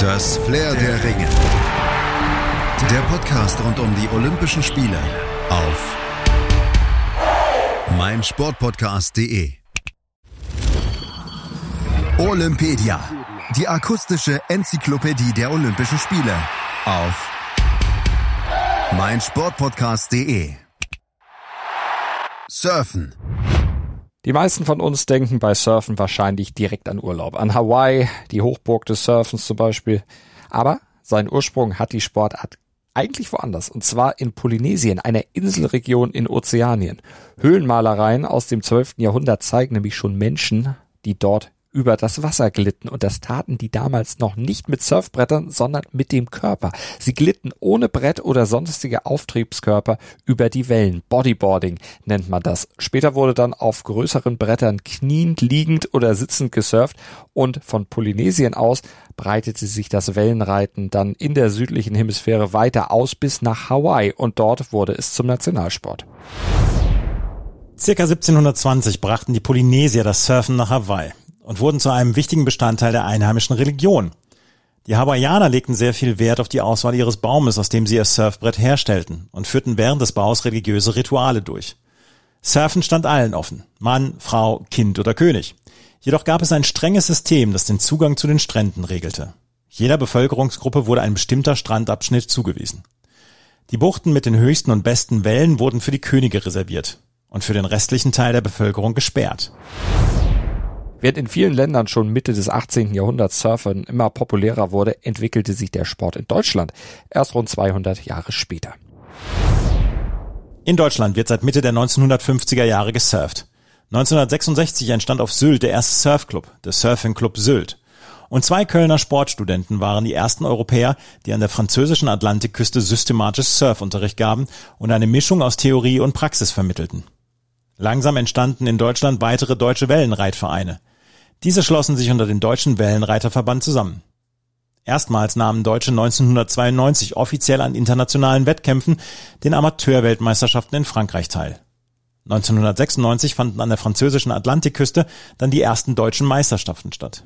Das Flair der Ringe. Der Podcast rund um die Olympischen Spiele auf meinsportpodcast.de. Olympedia. Die akustische Enzyklopädie der Olympischen Spiele auf meinsportpodcast.de. Surfen. Die meisten von uns denken bei Surfen wahrscheinlich direkt an Urlaub, an Hawaii, die Hochburg des Surfens zum Beispiel. Aber seinen Ursprung hat die Sportart eigentlich woanders, und zwar in Polynesien, einer Inselregion in Ozeanien. Höhlenmalereien aus dem 12. Jahrhundert zeigen nämlich schon Menschen, die dort über das Wasser glitten und das taten die damals noch nicht mit Surfbrettern, sondern mit dem Körper. Sie glitten ohne Brett oder sonstige Auftriebskörper über die Wellen. Bodyboarding nennt man das. Später wurde dann auf größeren Brettern kniend, liegend oder sitzend gesurft und von Polynesien aus breitete sich das Wellenreiten dann in der südlichen Hemisphäre weiter aus bis nach Hawaii und dort wurde es zum Nationalsport. Circa 1720 brachten die Polynesier das Surfen nach Hawaii und wurden zu einem wichtigen Bestandteil der einheimischen Religion. Die Hawaiianer legten sehr viel Wert auf die Auswahl ihres Baumes, aus dem sie ihr Surfbrett herstellten und führten während des Baus religiöse Rituale durch. Surfen stand allen offen. Mann, Frau, Kind oder König. Jedoch gab es ein strenges System, das den Zugang zu den Stränden regelte. Jeder Bevölkerungsgruppe wurde ein bestimmter Strandabschnitt zugewiesen. Die Buchten mit den höchsten und besten Wellen wurden für die Könige reserviert und für den restlichen Teil der Bevölkerung gesperrt. Während in vielen Ländern schon Mitte des 18. Jahrhunderts Surfern immer populärer wurde, entwickelte sich der Sport in Deutschland erst rund 200 Jahre später. In Deutschland wird seit Mitte der 1950er Jahre gesurft. 1966 entstand auf Sylt der erste Surfclub, der Surfing Club Sylt. Und zwei Kölner Sportstudenten waren die ersten Europäer, die an der französischen Atlantikküste systematisch Surfunterricht gaben und eine Mischung aus Theorie und Praxis vermittelten. Langsam entstanden in Deutschland weitere deutsche Wellenreitvereine. Diese schlossen sich unter den Deutschen Wellenreiterverband zusammen. Erstmals nahmen Deutsche 1992 offiziell an internationalen Wettkämpfen, den Amateurweltmeisterschaften in Frankreich teil. 1996 fanden an der französischen Atlantikküste dann die ersten deutschen Meisterschaften statt.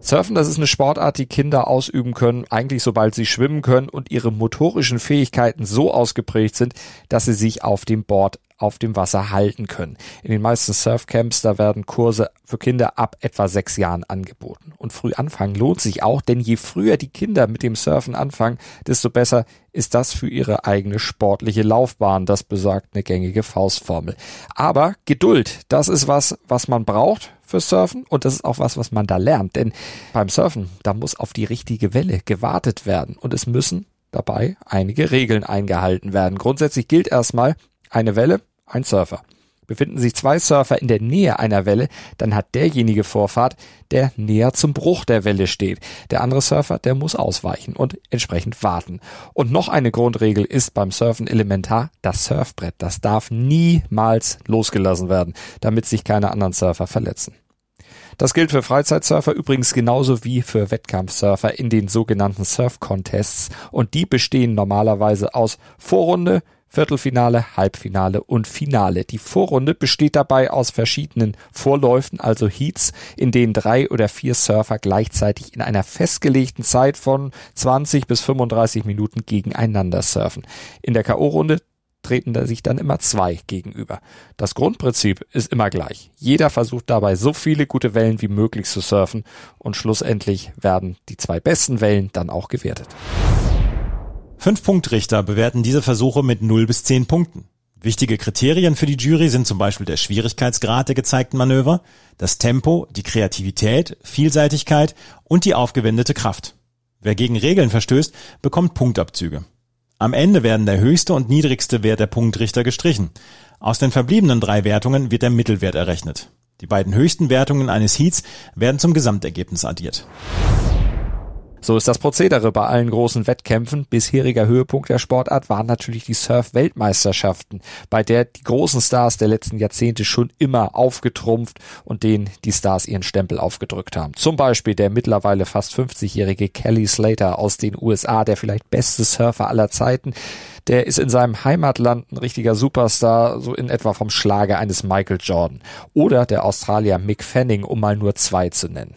Surfen, das ist eine Sportart, die Kinder ausüben können, eigentlich sobald sie schwimmen können und ihre motorischen Fähigkeiten so ausgeprägt sind, dass sie sich auf dem Board auf dem Wasser halten können. In den meisten Surfcamps, da werden Kurse für Kinder ab etwa sechs Jahren angeboten. Und früh anfangen lohnt sich auch, denn je früher die Kinder mit dem Surfen anfangen, desto besser ist das für ihre eigene sportliche Laufbahn. Das besagt eine gängige Faustformel. Aber Geduld, das ist was, was man braucht für Surfen und das ist auch was, was man da lernt. Denn beim Surfen, da muss auf die richtige Welle gewartet werden und es müssen dabei einige Regeln eingehalten werden. Grundsätzlich gilt erstmal, eine Welle, ein Surfer. Befinden sich zwei Surfer in der Nähe einer Welle, dann hat derjenige Vorfahrt, der näher zum Bruch der Welle steht. Der andere Surfer, der muss ausweichen und entsprechend warten. Und noch eine Grundregel ist beim Surfen elementar, das Surfbrett, das darf niemals losgelassen werden, damit sich keine anderen Surfer verletzen. Das gilt für Freizeitsurfer übrigens genauso wie für Wettkampfsurfer in den sogenannten Surf Contests und die bestehen normalerweise aus Vorrunde, Viertelfinale, Halbfinale und Finale. Die Vorrunde besteht dabei aus verschiedenen Vorläufen, also Heats, in denen drei oder vier Surfer gleichzeitig in einer festgelegten Zeit von 20 bis 35 Minuten gegeneinander surfen. In der K.O.-Runde treten da sich dann immer zwei gegenüber. Das Grundprinzip ist immer gleich. Jeder versucht dabei so viele gute Wellen wie möglich zu surfen und schlussendlich werden die zwei besten Wellen dann auch gewertet. Fünf-Punkt-Richter bewerten diese Versuche mit 0 bis 10 Punkten. Wichtige Kriterien für die Jury sind zum Beispiel der Schwierigkeitsgrad der gezeigten Manöver, das Tempo, die Kreativität, Vielseitigkeit und die aufgewendete Kraft. Wer gegen Regeln verstößt, bekommt Punktabzüge. Am Ende werden der höchste und niedrigste Wert der Punktrichter gestrichen. Aus den verbliebenen drei Wertungen wird der Mittelwert errechnet. Die beiden höchsten Wertungen eines Heats werden zum Gesamtergebnis addiert. So ist das Prozedere bei allen großen Wettkämpfen. Bisheriger Höhepunkt der Sportart waren natürlich die Surf-Weltmeisterschaften, bei der die großen Stars der letzten Jahrzehnte schon immer aufgetrumpft und denen die Stars ihren Stempel aufgedrückt haben. Zum Beispiel der mittlerweile fast 50-jährige Kelly Slater aus den USA, der vielleicht beste Surfer aller Zeiten. Der ist in seinem Heimatland ein richtiger Superstar, so in etwa vom Schlage eines Michael Jordan. Oder der Australier Mick Fanning, um mal nur zwei zu nennen.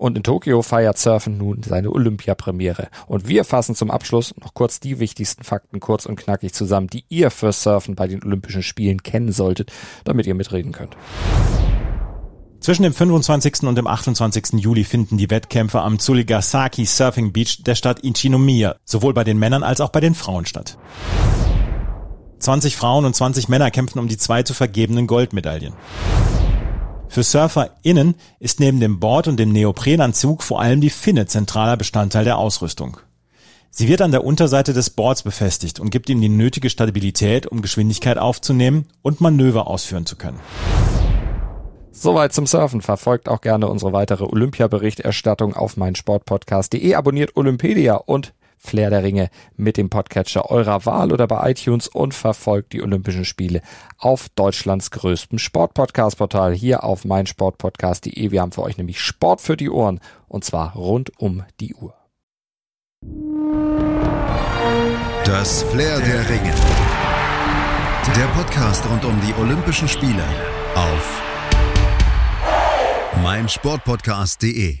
Und in Tokio feiert Surfen nun seine Olympiapremiere. Und wir fassen zum Abschluss noch kurz die wichtigsten Fakten kurz und knackig zusammen, die ihr für Surfen bei den Olympischen Spielen kennen solltet, damit ihr mitreden könnt. Zwischen dem 25. und dem 28. Juli finden die Wettkämpfe am Tsuligasaki Surfing Beach der Stadt Ichinomiya sowohl bei den Männern als auch bei den Frauen statt. 20 Frauen und 20 Männer kämpfen um die zwei zu vergebenen Goldmedaillen. Für SurferInnen ist neben dem Board und dem Neoprenanzug vor allem die Finne zentraler Bestandteil der Ausrüstung. Sie wird an der Unterseite des Boards befestigt und gibt ihm die nötige Stabilität, um Geschwindigkeit aufzunehmen und Manöver ausführen zu können. Soweit zum Surfen. Verfolgt auch gerne unsere weitere Olympia-Berichterstattung auf meinsportpodcast.de. Abonniert Olympedia und Flair der Ringe mit dem Podcatcher eurer Wahl oder bei iTunes und verfolgt die Olympischen Spiele auf Deutschlands größtem Sportpodcast-Portal hier auf meinsportpodcast.de. Wir haben für euch nämlich Sport für die Ohren und zwar rund um die Uhr. Das Flair der Ringe. Der Podcast rund um die Olympischen Spiele auf meinsportpodcast.de.